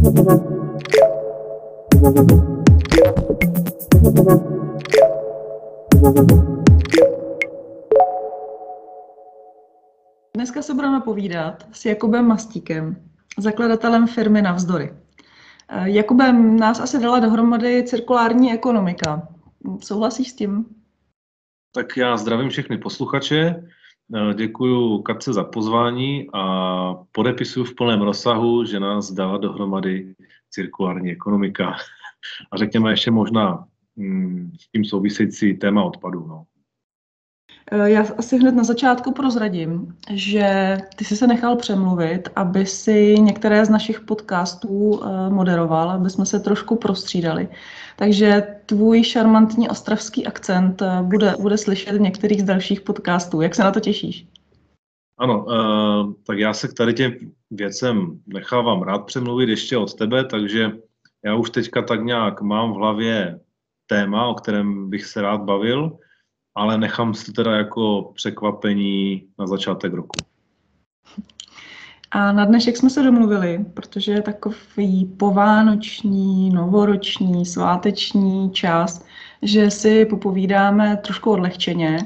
Dneska se budeme povídat s Jakubem Mastíkem, zakladatelem firmy Navzdory. Eh, Jakubem, nás asi dala dohromady cirkulární ekonomika. Souhlasíš s tím? Tak já zdravím všechny posluchače, děkuji Katce za pozvání a podepisuju v plném rozsahu, že nás dala dohromady cirkulární ekonomika. A řekněme ještě možná mm, s tím související téma odpadu. No. Eh, já asi hned na začátku prozradím, že ty jsi se nechal přemluvit, aby si některé z našich podcastů eh, moderoval, aby jsme se trošku prostřídali. Takže tvůj šarmantní ostravský akcent eh, bude, bude slyšet v některých z dalších podcastů. Jak se na to těšíš? Ano, tak já se k tady těm věcem nechávám rád přemluvit ještě od tebe, takže já už teďka tak nějak mám v hlavě téma, o kterém bych se rád bavil ale nechám si teda jako překvapení na začátek roku. A na dnešek jsme se domluvili, protože je takový povánoční, novoroční, sváteční čas, že si popovídáme trošku odlehčeně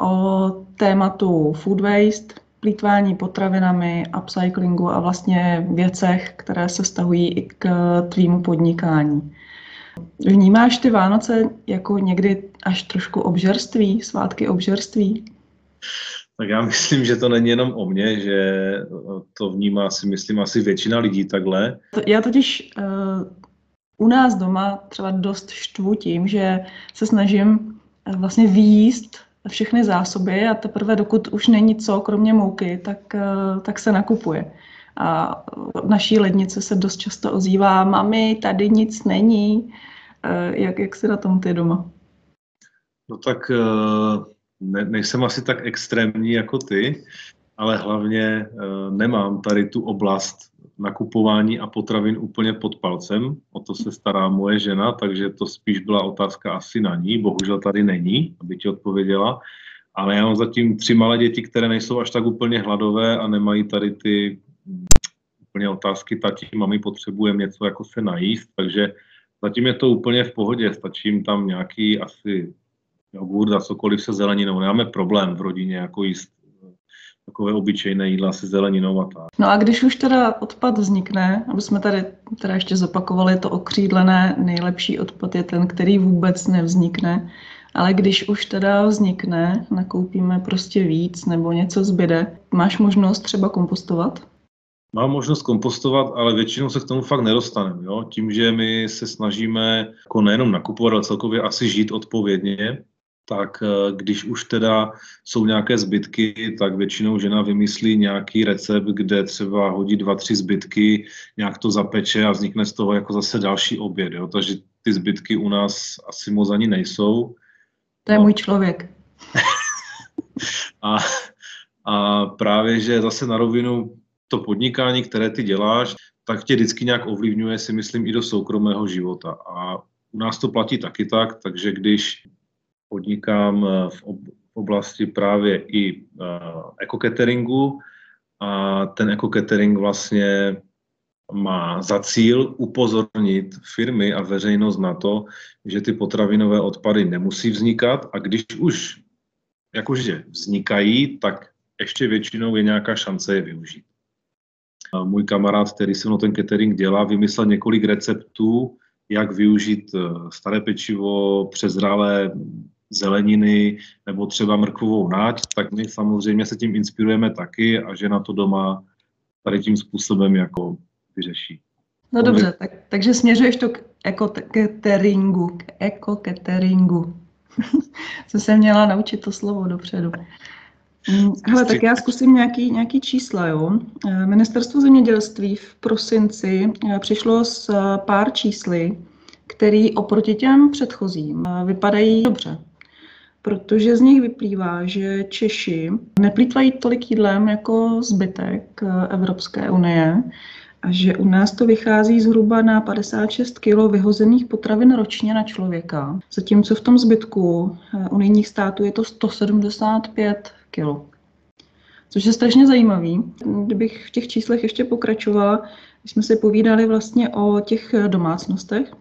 o tématu food waste, plítvání potravinami, upcyclingu a vlastně věcech, které se stahují i k tvýmu podnikání. Vnímáš ty Vánoce jako někdy až trošku obžerství, svátky obžerství? Tak já myslím, že to není jenom o mně, že to vnímá si, myslím, asi většina lidí takhle. Já totiž uh, u nás doma třeba dost štvu tím, že se snažím uh, vlastně výjíst všechny zásoby a teprve dokud už není co, kromě mouky, tak, uh, tak se nakupuje. A v naší lednice se dost často ozývá, mami, tady nic není. Jak, jak se na tom ty doma? No tak eh, ne, nejsem asi tak extrémní jako ty, ale hlavně eh, nemám tady tu oblast nakupování a potravin úplně pod palcem. O to se stará moje žena, takže to spíš byla otázka asi na ní. Bohužel tady není, aby ti odpověděla. Ale já mám zatím tři malé děti, které nejsou až tak úplně hladové a nemají tady ty úplně otázky, tati, mami, potřebujeme něco jako se najíst, takže zatím je to úplně v pohodě, stačí jim tam nějaký asi jogurt a cokoliv se zeleninou. Nemáme problém v rodině jako jíst takové obyčejné jídla se zeleninou a tak. No a když už teda odpad vznikne, aby jsme tady teda ještě zopakovali to okřídlené, nejlepší odpad je ten, který vůbec nevznikne, ale když už teda vznikne, nakoupíme prostě víc nebo něco zbyde, máš možnost třeba kompostovat? Mám možnost kompostovat, ale většinou se k tomu fakt nedostaneme. Jo? Tím, že my se snažíme jako nejenom nakupovat, ale celkově asi žít odpovědně, tak eh, když už teda jsou nějaké zbytky, tak většinou žena vymyslí nějaký recept, kde třeba hodí dva, tři zbytky, nějak to zapeče a vznikne z toho jako zase další oběd. Jo? Takže ty zbytky u nás asi moc ani nejsou. To je no. můj člověk. a, a právě, že zase na rovinu to podnikání, které ty děláš, tak tě vždycky nějak ovlivňuje, si myslím, i do soukromého života. A u nás to platí taky tak, takže když podnikám eh, v oblasti právě i ekokateringu a ten ekokatering vlastně má za cíl upozornit firmy a veřejnost na to, že ty potravinové odpady nemusí vznikat a když už jakože vznikají, tak ještě většinou je nějaká šance je využít. Můj kamarád, který se mnou ten catering dělá, vymyslel několik receptů, jak využít eh, staré pečivo, přezralé zeleniny nebo třeba mrkvovou náť, tak my samozřejmě se tím inspirujeme taky a že na to doma tady tím způsobem jako vyřeší. No dobře, tak, takže směřuješ to k ekokateringu, k ekokateringu. Jsem se měla naučit to slovo dopředu. Mm, hele, tak já zkusím nějaký, nějaký čísla. Jo. Eh, Ministerstvo zemědělství v prosinci eh, přišlo s eh, pár čísly, které oproti těm předchozím vypadají dobře protože z nich vyplývá, že Češi neplýtvají tolik jídlem jako zbytek Evropské unie a že u nás to vychází zhruba na 56 kg vyhozených potravin ročně na člověka, zatímco v tom zbytku unijních států je to 175 kg. což je strašně zajímavý. Kdybych v těch číslech ještě pokračovala, když jsme si povídali vlastně o těch domácnostech,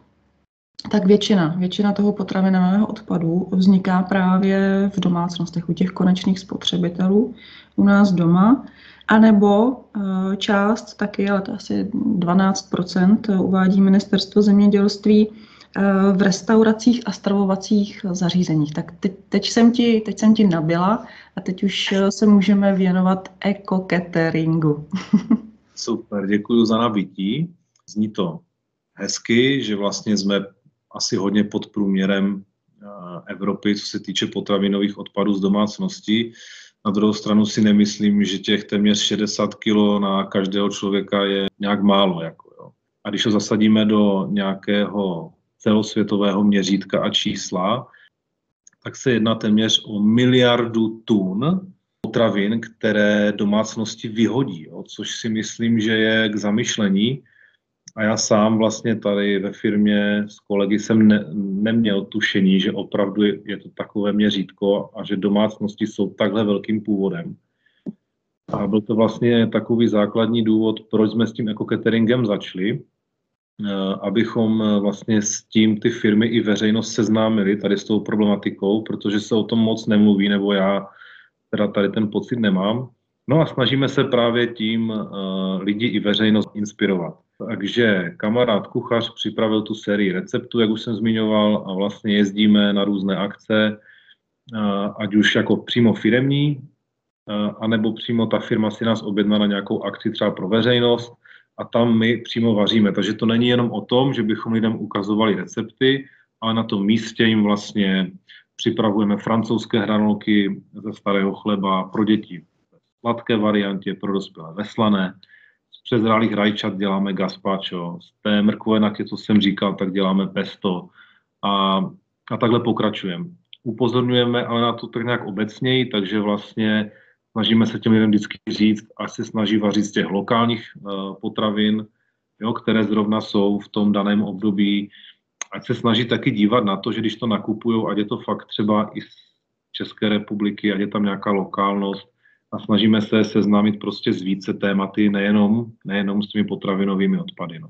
tak většina, většina toho potravinového odpadu vzniká právě v domácnostech, u těch konečných spotřebitelů, u nás doma, anebo eh, část taky, ale to asi 12% uvádí ministerstvo zemědělství, eh, v restauracích a stravovacích zařízeních. Tak teď, teď, jsem ti, teď jsem ti nabila a teď už eh, se můžeme věnovat eko-cateringu. Super, děkuji za nabití. Zní to hezky, že vlastně jsme asi hodně pod průměrem Evropy, co se týče potravinových odpadů z domácností. Na druhou stranu si nemyslím, že těch téměř 60 kg na každého člověka je nějak málo. Jako, jo. A když ho zasadíme do nějakého celosvětového měřítka a čísla, tak se jedná téměř o miliardu tun potravin, které domácnosti vyhodí, jo, což si myslím, že je k zamyšlení. A já sám vlastně tady ve firmě s kolegy jsem ne, neměl tušení, že opravdu je, je to takové měřítko a že domácnosti jsou takhle velkým původem. A byl to vlastně takový základní důvod, proč jsme s tím ekocateringem začali, eh, abychom eh, vlastně s tím ty firmy i veřejnost seznámili tady s tou problematikou, protože se o tom moc nemluví, nebo já teda tady ten pocit nemám. No a snažíme se právě tím uh, lidi i veřejnost inspirovat. Takže kamarád kuchař připravil tu sérii receptů, jak už jsem zmiňoval, a vlastně jezdíme na různé akce, ať už jako přímo firemní, anebo přímo ta firma si nás objedná na nějakou akci třeba pro veřejnost a tam my přímo vaříme. Takže to není jenom o tom, že bychom lidem ukazovali recepty, ale na tom místě jim vlastně připravujeme francouzské hranolky ze starého chleba pro děti sladké variantě, pro dospělé veslané. Z přezrálých rajčat děláme gazpacho, z té mrkve, co jsem říkal, tak děláme pesto a, a takhle pokračujeme. Upozorňujeme ale na to tak nějak obecněji, takže vlastně snažíme se těm lidem vždycky říct, až se snaží vařit z těch lokálních uh, potravin, jo, které zrovna jsou v tom daném období, ať se snaží taky dívat na to, že když to nakupují, ať je to fakt třeba i z České republiky, ať je tam nějaká lokálnost, a snažíme se seznámit prostě s více tématy, nejenom, nejenom s těmi potravinovými odpady. No.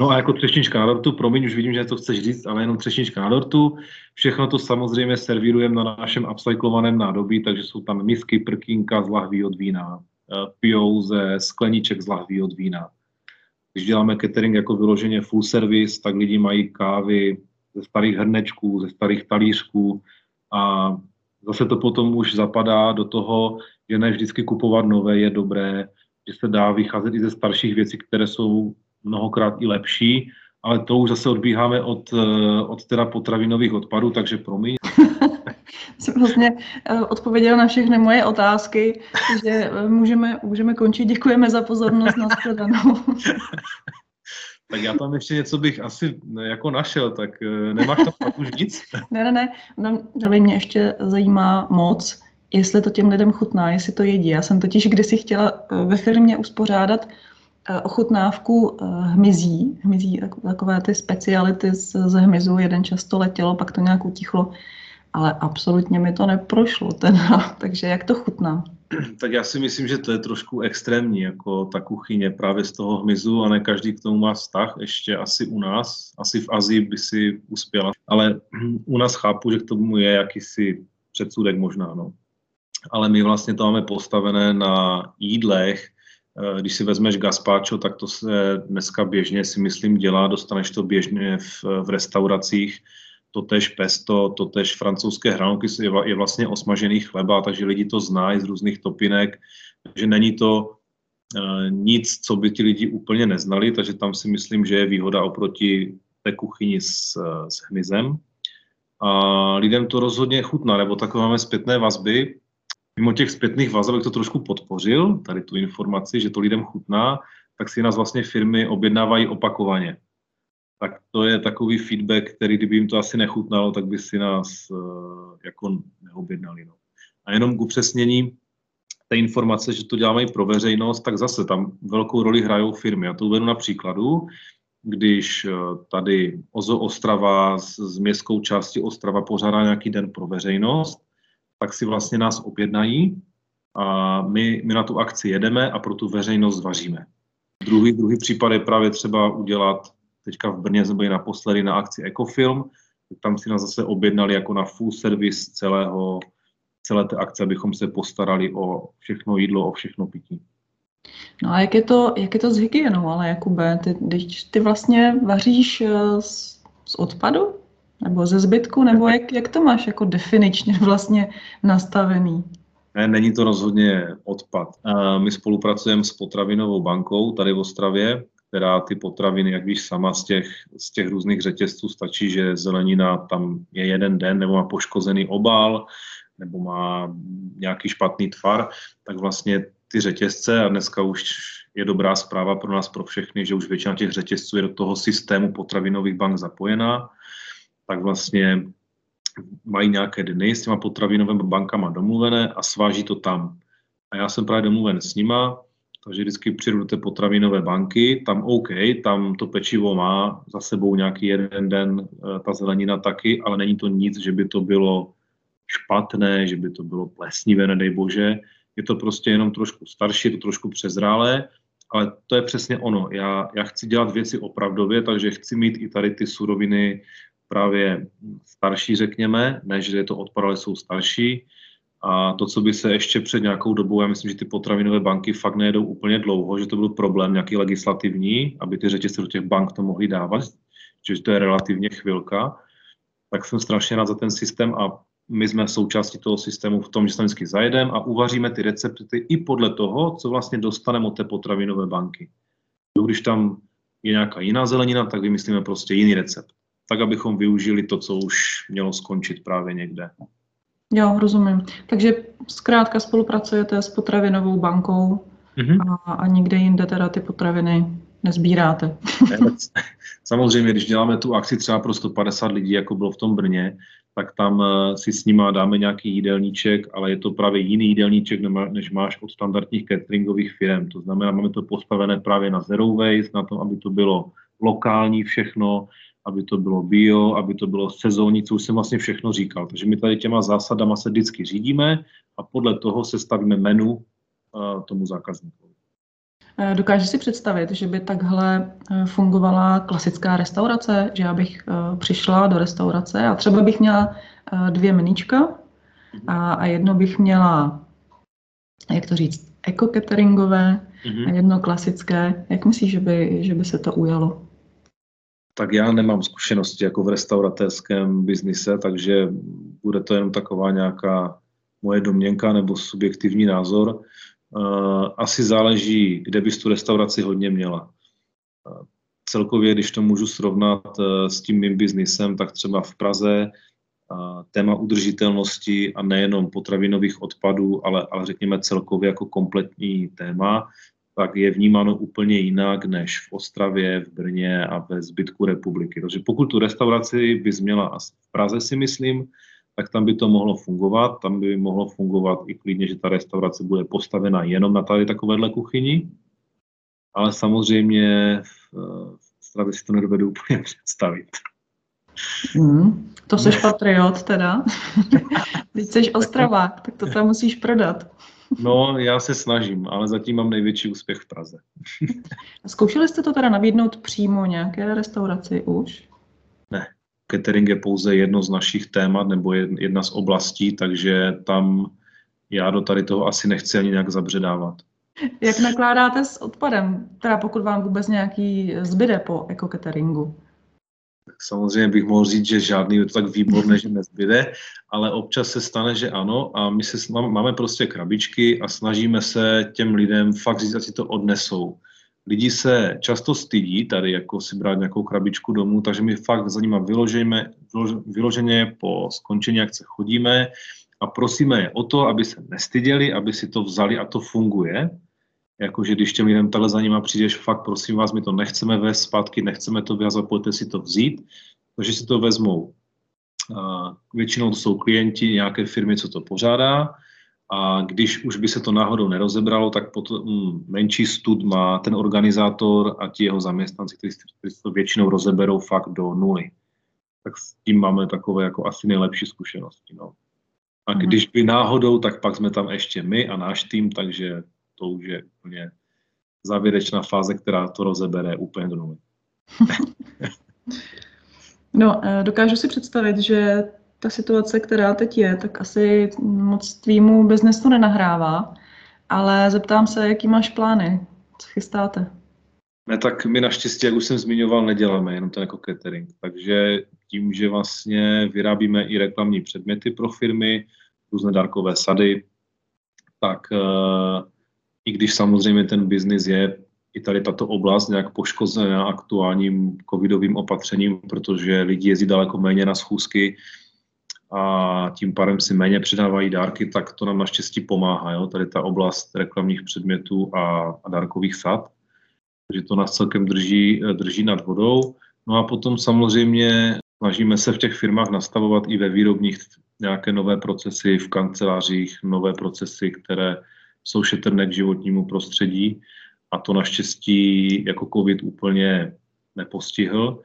No a jako třešnička na dortu, promiň, už vidím, že to chceš říct, ale jenom třešnička na dortu. Všechno to samozřejmě servírujeme na našem upcyklovaném nádobí, takže jsou tam misky, prkínka z lahví od vína, eh, pijou ze skleníček z lahví od vína. Když děláme catering jako vyloženě full service, tak lidi mají kávy ze starých hrnečků, ze starých talířků a zase to potom už zapadá do toho, že ne vždycky kupovat nové je dobré, že se dá vycházet i ze starších věcí, které jsou mnohokrát i lepší, ale to už zase odbíháme od, eh, od teda potravinových odpadů, takže promiň. Jsem vlastně eh, odpověděla na všechny moje otázky, že eh, můžeme, můžeme končit. Děkujeme za pozornost. na Tak já tam ještě něco bych asi jako našel, tak nemáš tam už nic? ne, ne, ne, no, mě ještě zajímá moc, jestli to těm lidem chutná, jestli to jedí. Já jsem totiž kdysi chtěla ve firmě uspořádat ochutnávku hmyzí, hmyzí, takové ty speciality z, hmyzu, jeden často letělo, pak to nějak utichlo, ale absolutně mi to neprošlo, teda. takže jak to chutná? tak já si myslím, že to je trošku extrémní, jako ta kuchyně právě z toho hmyzu a ne každý k tomu má vztah, ještě asi u nás, asi v Azii by si uspěla, ale u nás chápu, že k tomu je jakýsi předsudek možná, no. Ale my vlastně to máme postavené na jídlech, eh, když si vezmeš gazpacho, tak to se dneska běžně si myslím dělá, dostaneš to běžně v, v restauracích, totež pesto, totež francouzské hranolky je vlastně osmažený chleba, takže lidi to znají z různých topinek, takže není to uh, nic, co by ti lidi úplně neznali, takže tam si myslím, že je výhoda oproti té kuchyni s, s hmyzem. A lidem to rozhodně chutná, nebo takové máme zpětné vazby. Mimo těch zpětných vazeb, to trošku podpořil, tady tu informaci, že to lidem chutná, tak si nás vlastně firmy objednávají opakovaně tak to je takový feedback, který kdyby jim to asi nechutnalo, tak by si nás uh, jako neobjednali. No. A jenom k upřesnění té informace, že to děláme i pro veřejnost, tak zase tam velkou roli hrajou firmy. Já to uvedu na příkladu, když uh, tady OZO Ostrava z, z městskou části Ostrava pořádá nějaký den pro veřejnost, tak si vlastně nás objednají a my, my na tu akci jedeme a pro tu veřejnost vaříme. Druhý, druhý případ je právě třeba udělat, teďka v Brně jsme byli naposledy na akci Ecofilm, tam si nás zase objednali jako na full service celého, celé té akce, abychom se postarali o všechno jídlo, o všechno pití. No a jak je to, jak je to s hygienou, ale Jakube, ty, ty vlastně vaříš eh, z, z odpadu? Nebo ze zbytku? Nebo jak, jak to máš jako definičně vlastně nastavený? Ne, není to rozhodně odpad. My spolupracujeme s potravinovou bankou tady v Ostravě, která ty potraviny, jak víš sama, z těch, z těch různých řetězců stačí, že zelenina tam je jeden den, nebo má poškozený obal, nebo má nějaký špatný tvar, tak vlastně ty řetězce, a dneska už je dobrá zpráva pro nás, pro všechny, že už většina těch řetězců je do toho systému potravinových bank zapojená, tak vlastně mají nějaké dny s těma potravinovými bankama domluvené a sváží to tam. A já jsem právě domluven s nima, takže vždycky přijdu do té potravinové banky, tam OK, tam to pečivo má za sebou nějaký jeden den, eh, ta zelenina taky, ale není to nic, že by to bylo špatné, že by to bylo plesnivé, nedej bože. Je to prostě jenom trošku starší, je to trošku přezrálé, ale to je přesně ono. Já, já chci dělat věci opravdově, takže chci mít i tady ty suroviny právě starší, řekněme, než že je to odpad, ale jsou starší. A to, co by se ještě před nějakou dobou, já myslím, že ty potravinové banky fakt nejedou úplně dlouho, že to byl problém nějaký legislativní, aby ty řetězce do těch bank to mohly dávat, že to je relativně chvilka, tak jsem strašně rád za ten systém a my jsme součástí toho systému v tom, že se vždycky zajedeme a uvaříme ty recepty i podle toho, co vlastně dostaneme od té potravinové banky. Když tam je nějaká jiná zelenina, tak vymyslíme prostě jiný recept tak abychom využili to, co už mělo skončit právě někde. Jo, rozumím. Takže zkrátka spolupracujete s potravinovou bankou mm-hmm. a, a nikde jinde teda ty potraviny nezbíráte. Samozřejmě, když děláme tu akci třeba pro 150 lidí, jako bylo v tom Brně, tak tam eh, si s nima dáme nějaký jídelníček, ale je to právě jiný jídelníček, než máš od standardních cateringových firm. To znamená, máme to postavené právě na zero waste, na tom, aby to bylo lokální všechno, aby to bylo bio, aby to bylo sezónní, co už jsem vlastně všechno říkal. Takže my tady těma zásadama se vždycky řídíme a podle toho se stavíme menu uh, tomu zákazníkovi. Eh, dokážeš si představit, že by takhle eh, fungovala klasická restaurace, že já bych přišla do restaurace a třeba bych měla dvě meníčka a, a jedno bych měla, jak to říct, eko-cateringové mm-hmm. a jedno klasické. Jak myslíš, že by, že by se to ujalo? Tak já nemám zkušenosti jako v restauratérském biznise, takže bude to jenom taková nějaká moje domněnka nebo subjektivní názor. Eh, asi záleží, kde bys tu restauraci hodně měla. Eh, celkově, když to můžu srovnat eh, s tím mým biznisem, tak třeba v Praze téma udržitelnosti a nejenom potravinových odpadů, ale, ale řekněme celkově jako kompletní téma, tak je vnímáno úplně jinak než v Ostravě, v Brně a ve zbytku republiky. Takže pokud tu restauraci bys měla asi v Praze, si myslím, tak tam by to mohlo fungovat. Tam by mohlo fungovat i klidně, že ta restaurace bude postavena jenom na tady takovéhle kuchyni. Ale samozřejmě v, v Ostravě si to nedovedu úplně představit. Mm, to jsi patriot teda. Teď jsi Ostravák, tak to tam musíš prodat. No, já se snažím, ale zatím mám největší úspěch v Praze. Zkoušeli jste to teda nabídnout přímo nějaké restauraci už? Ne. Catering je pouze jedno z našich témat nebo jedna z oblastí, takže tam já do tady toho asi nechci ani nějak zabředávat. Jak nakládáte s odpadem, teda pokud vám vůbec nějaký zbyde po ekokateringu? Samozřejmě bych mohl říct, že žádný tak výborné, že nezbyde, ale občas se stane, že ano a my se, máme prostě krabičky a snažíme se těm lidem fakt říct, si to odnesou. Lidi se často stydí tady jako si brát nějakou krabičku domů, takže my fakt za nima vyloženě, vyloženě po skončení akce chodíme a prosíme je o to, aby se nestyděli, aby si to vzali a to funguje jakože když těm lidem takhle za nima přijdeš, fakt prosím vás, my to nechceme vést zpátky, nechceme to vyhazovat, pojďte si to vzít, takže si to vezmou. Většinou to jsou klienti nějaké firmy, co to pořádá, a když už by se to náhodou nerozebralo, tak potom mm, menší stud má ten organizátor a ti jeho zaměstnanci, kteří, to většinou rozeberou fakt do nuly. Tak s tím máme takové jako asi nejlepší zkušenosti. No. A mhm. když by náhodou, tak pak jsme tam ještě my a náš tým, takže to už je úplně závěrečná fáze, která to rozebere úplně do nuly. no, eh, dokážu si představit, že ta situace, která teď je, tak asi moc tvýmu biznesu nenahrává, ale zeptám se, jaký máš plány, co chystáte? Ne, tak my naštěstí, jak už jsem zmiňoval, neděláme jenom ten jako catering. Takže tím, že vlastně vyrábíme i reklamní předměty pro firmy, různé dárkové sady, tak uh, i když samozřejmě ten biznis je i tady tato oblast nějak poškozená aktuálním covidovým opatřením, protože lidi jezdí daleko méně na schůzky a tím pádem si méně předávají dárky, tak to nám naštěstí pomáhá, jo? tady ta oblast reklamních předmětů a, a dárkových sad. Takže to nás celkem drží, drží nad vodou. No a potom samozřejmě snažíme se v těch firmách nastavovat i ve výrobních nějaké nové procesy v kancelářích, nové procesy, které jsou šetrné k životnímu prostředí a to naštěstí jako covid úplně nepostihl.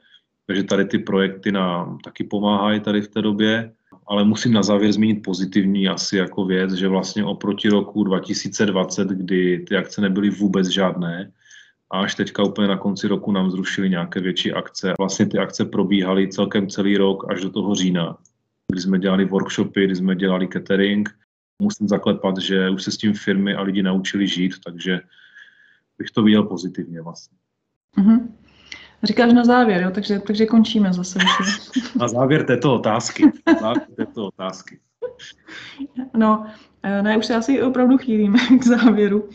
Takže tady ty projekty nám taky pomáhají tady v té době. Ale musím na závěr zmínit pozitivní asi jako věc, že vlastně oproti roku 2020, kdy ty akce nebyly vůbec žádné, a až teďka úplně na konci roku nám zrušili nějaké větší akce. Vlastně ty akce probíhaly celkem celý rok až do toho října, kdy jsme dělali workshopy, kdy jsme dělali catering. Musím zaklepat, že už se s tím firmy a lidi naučili žít, takže bych to viděl pozitivně vlastně. Mm-hmm. Říkáš na závěr, jo? Takže, takže končíme zase. na závěr této otázky. Na závěr této otázky. No, eh, ne, už se asi opravdu chýlíme k závěru.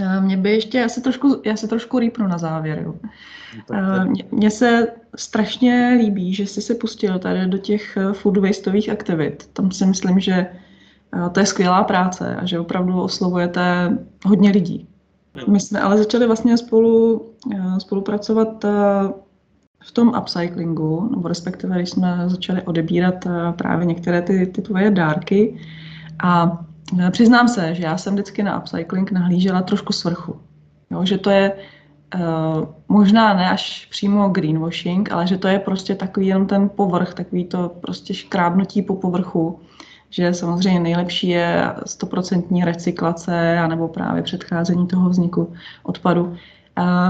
Eh, mě by ještě, já se trošku, já se trošku rýpnu na závěr. Jo. No, mně se strašně líbí, že jsi se pustil tady do těch food wasteových aktivit. Tam si myslím, že to je skvělá práce a že opravdu oslovujete hodně lidí. My jsme ale začali vlastně spolu eh, spolupracovat eh, v tom upcyclingu, nebo respektive když jsme začali odebírat eh, právě některé ty, ty tvoje dárky. A přiznám se, že já jsem vždycky na upcycling nahlížela trošku svrchu. Jo, že to je možná ne až přímo greenwashing, ale že to je prostě takový jenom ten povrch, takový to prostě škrábnutí po povrchu že samozřejmě nejlepší je stoprocentní recyklace anebo právě předcházení toho vzniku odpadu.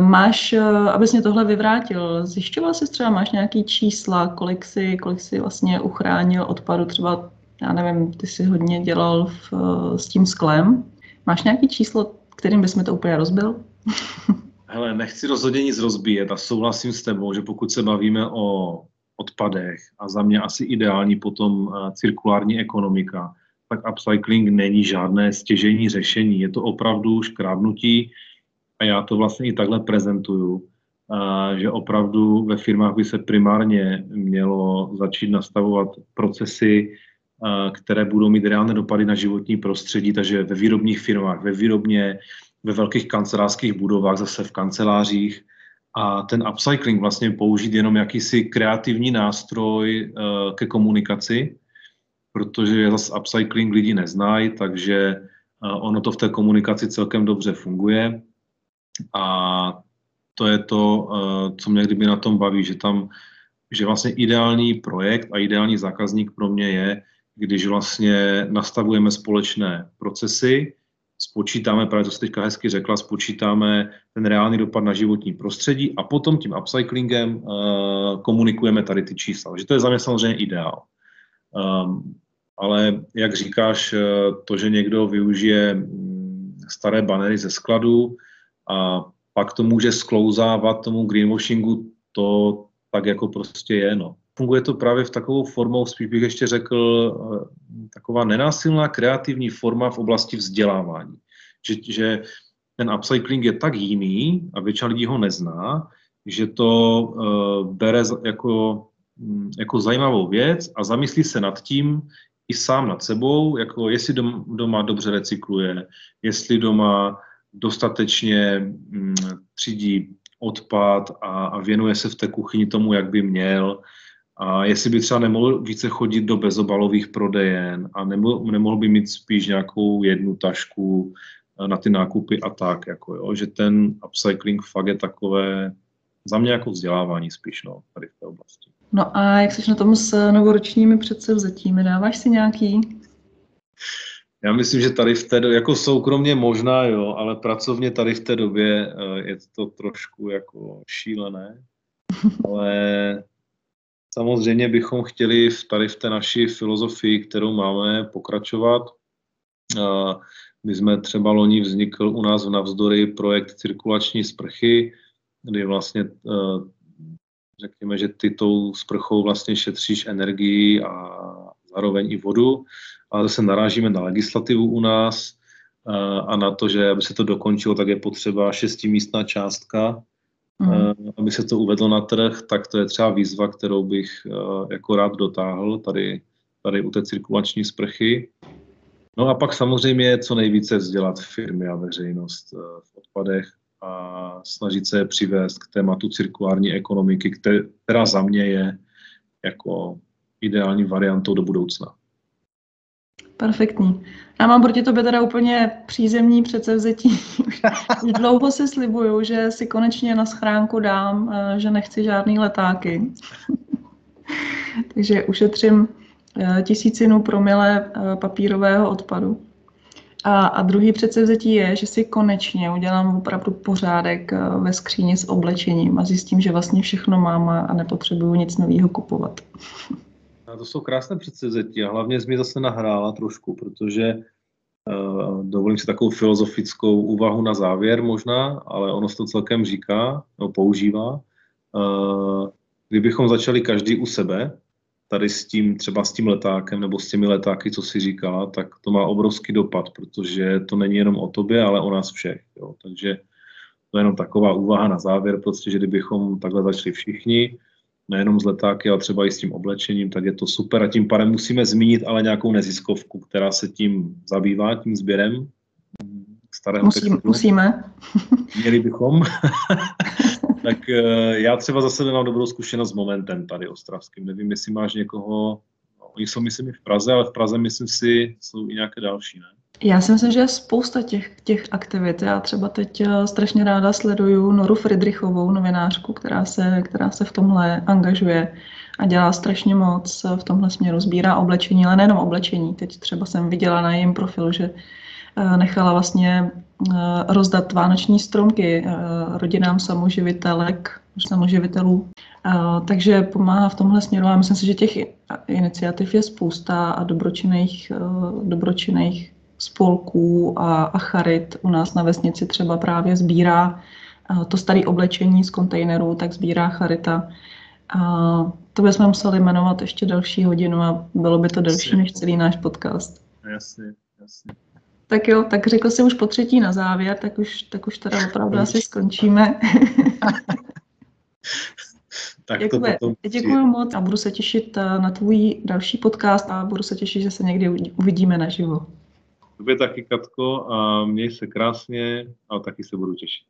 Máš, eh, abys mě tohle vyvrátil, zjišťoval jsi třeba, máš nějaký čísla, kolik si, kolik si vlastně uchránil odpadu, třeba, já nevím, ty jsi hodně dělal v, eh, s tím sklem. Máš nějaký číslo, kterým mi to úplně rozbil? Hele, nechci rozhodně nic rozbíjet a souhlasím s tebou, že pokud se bavíme o odpadech a za mě asi ideální potom eh, cirkulární ekonomika, tak upcycling není žádné stěžení řešení. Je to opravdu škrábnutí a já to vlastně i takhle prezentuju, eh, že opravdu ve firmách by se primárně mělo začít nastavovat procesy, eh, které budou mít reálné dopady na životní prostředí, takže ve výrobních firmách, ve výrobně, ve velkých kancelářských budovách, zase v kancelářích, a ten upcycling vlastně použít jenom jakýsi kreativní nástroj uh, ke komunikaci, protože zase upcycling lidi neznají, takže uh, ono to v té komunikaci celkem dobře funguje. A to je to, uh, co mě kdyby na tom baví, že tam, že vlastně ideální projekt a ideální zákazník pro mě je, když vlastně nastavujeme společné procesy, spočítáme, právě to jste teďka hezky řekla, spočítáme ten reálný dopad na životní prostředí a potom tím upcyclingem uh, komunikujeme tady ty čísla. Takže to je za mě samozřejmě ideál. Um, ale jak říkáš, eh, to, že někdo využije mm, staré banery ze skladu a pak to může sklouzávat tomu greenwashingu, to tak jako prostě je. No. Funguje to právě v takovou formou, spíš bych ještě řekl, eh, taková nenásilná kreativní forma v oblasti vzdělávání. Že, že ten upcycling je tak jiný a většina lidí ho nezná, že to uh, bere jako, mm, jako zajímavou věc a zamyslí se nad tím i sám nad sebou, jako jestli doma, doma dobře recykluje, jestli doma dostatečně mm, třídí odpad a, a věnuje se v té kuchyni tomu, jak by měl, a jestli by třeba nemohl více chodit do bezobalových prodejen a nemohl, nemohl by mít spíš nějakou jednu tašku eh, na ty nákupy a tak, jako jo, že ten upcycling fakt je takové, za mě jako vzdělávání spíš, no, tady v té oblasti. No a jak jsi na tom s novoročními předsevzetími? Dáváš si nějaký? Já myslím, že tady v té době, jako soukromně možná, jo, ale pracovně tady v té době eh, je to trošku jako šílené. Ale samozřejmě bychom chtěli v tady v té naší filozofii, kterou máme, pokračovat. My jsme třeba loni vznikl u nás v Navzdory projekt cirkulační sprchy, kdy vlastně eh, řekněme, že ty tou sprchou vlastně šetříš energii a zároveň i vodu, ale zase narážíme na legislativu u nás eh, a na to, že aby se to dokončilo, tak je potřeba šestimístná částka, mm. aby se to uvedlo na trh, tak to je třeba výzva, kterou bych jako rád dotáhl tady, tady u té cirkulační sprchy. No a pak samozřejmě co nejvíce vzdělat firmy a veřejnost eh, v odpadech a snažit se je přivést k tématu cirkulární ekonomiky, která za mě je jako ideální variantou do budoucna. Perfektní. Já mám proti tobě teda úplně přízemní předsevzetí. Dlouho si slibuju, že si konečně na schránku dám, eh, že nechci žádný letáky. Takže ušetřím Eh, tisícinu promile eh, papírového odpadu. A, a druhý předsevzetí je, že si konečně udělám opravdu pořádek ve skříni s oblečením a zjistím, že vlastně všechno mám a nepotřebuju nic nového kupovat. To jsou krásné předsevzetí a hlavně jsi mi zase nahrála trošku, protože uh, dovolím si takovou filozofickou úvahu na závěr možná, ale ono se to celkem říká, no, používá. Uh, kdybychom začali každý u sebe, tady s tím, třeba s tím letákem nebo s těmi letáky, co si říkala, tak to má obrovský dopad, protože to není jenom o tobě, ale o nás všech. Jo. Takže to je jenom taková úvaha na závěr, prostě, že kdybychom takhle začali všichni, nejenom z letáky, ale třeba i s tím oblečením, tak je to super. A tím pádem musíme zmínit ale nějakou neziskovku, která se tím zabývá, tím sběrem starého Musím, textu. Musíme. Měli bychom. tak eh, já třeba zase nemám dobrou zkušenost s momentem tady ostravským. Nevím, jestli máš někoho, no, oni jsou myslím i v Praze, ale v Praze myslím si, jsou i nějaké další, ne? Já si myslím, že je spousta těch, těch aktivit. Já třeba teď eh, strašně ráda sleduju Noru Friedrichovou, novinářku, která se, která se v tomhle angažuje a dělá strašně moc v tomhle směru. Sbírá oblečení, ale nejenom oblečení. Teď třeba jsem viděla na jejím profilu, že Eh, nechala vlastně eh, rozdat vánoční stromky eh, rodinám samoživitelek, samoživitelů. Takže pomáhá v tomhle směru a myslím si, že těch iniciativ je spousta a dobročinných, dobročinných spolků a, a charit u nás na vesnici třeba právě sbírá to staré oblečení z kontejnerů, tak sbírá charita. A to bychom museli jmenovat ještě další hodinu a bylo by to delší než celý náš podcast. Jasně, jasně. Tak jo, tak řekl jsem už po třetí na závěr, tak už, tak už teda opravdu asi skončíme. tak to potom Děkuji moc a budu se těšit eh, na tvůj další podcast a budu se těšit, že se někdy uvidíme naživo. Tobě taky, Katko, a měj se krásně a taky se budu těšit.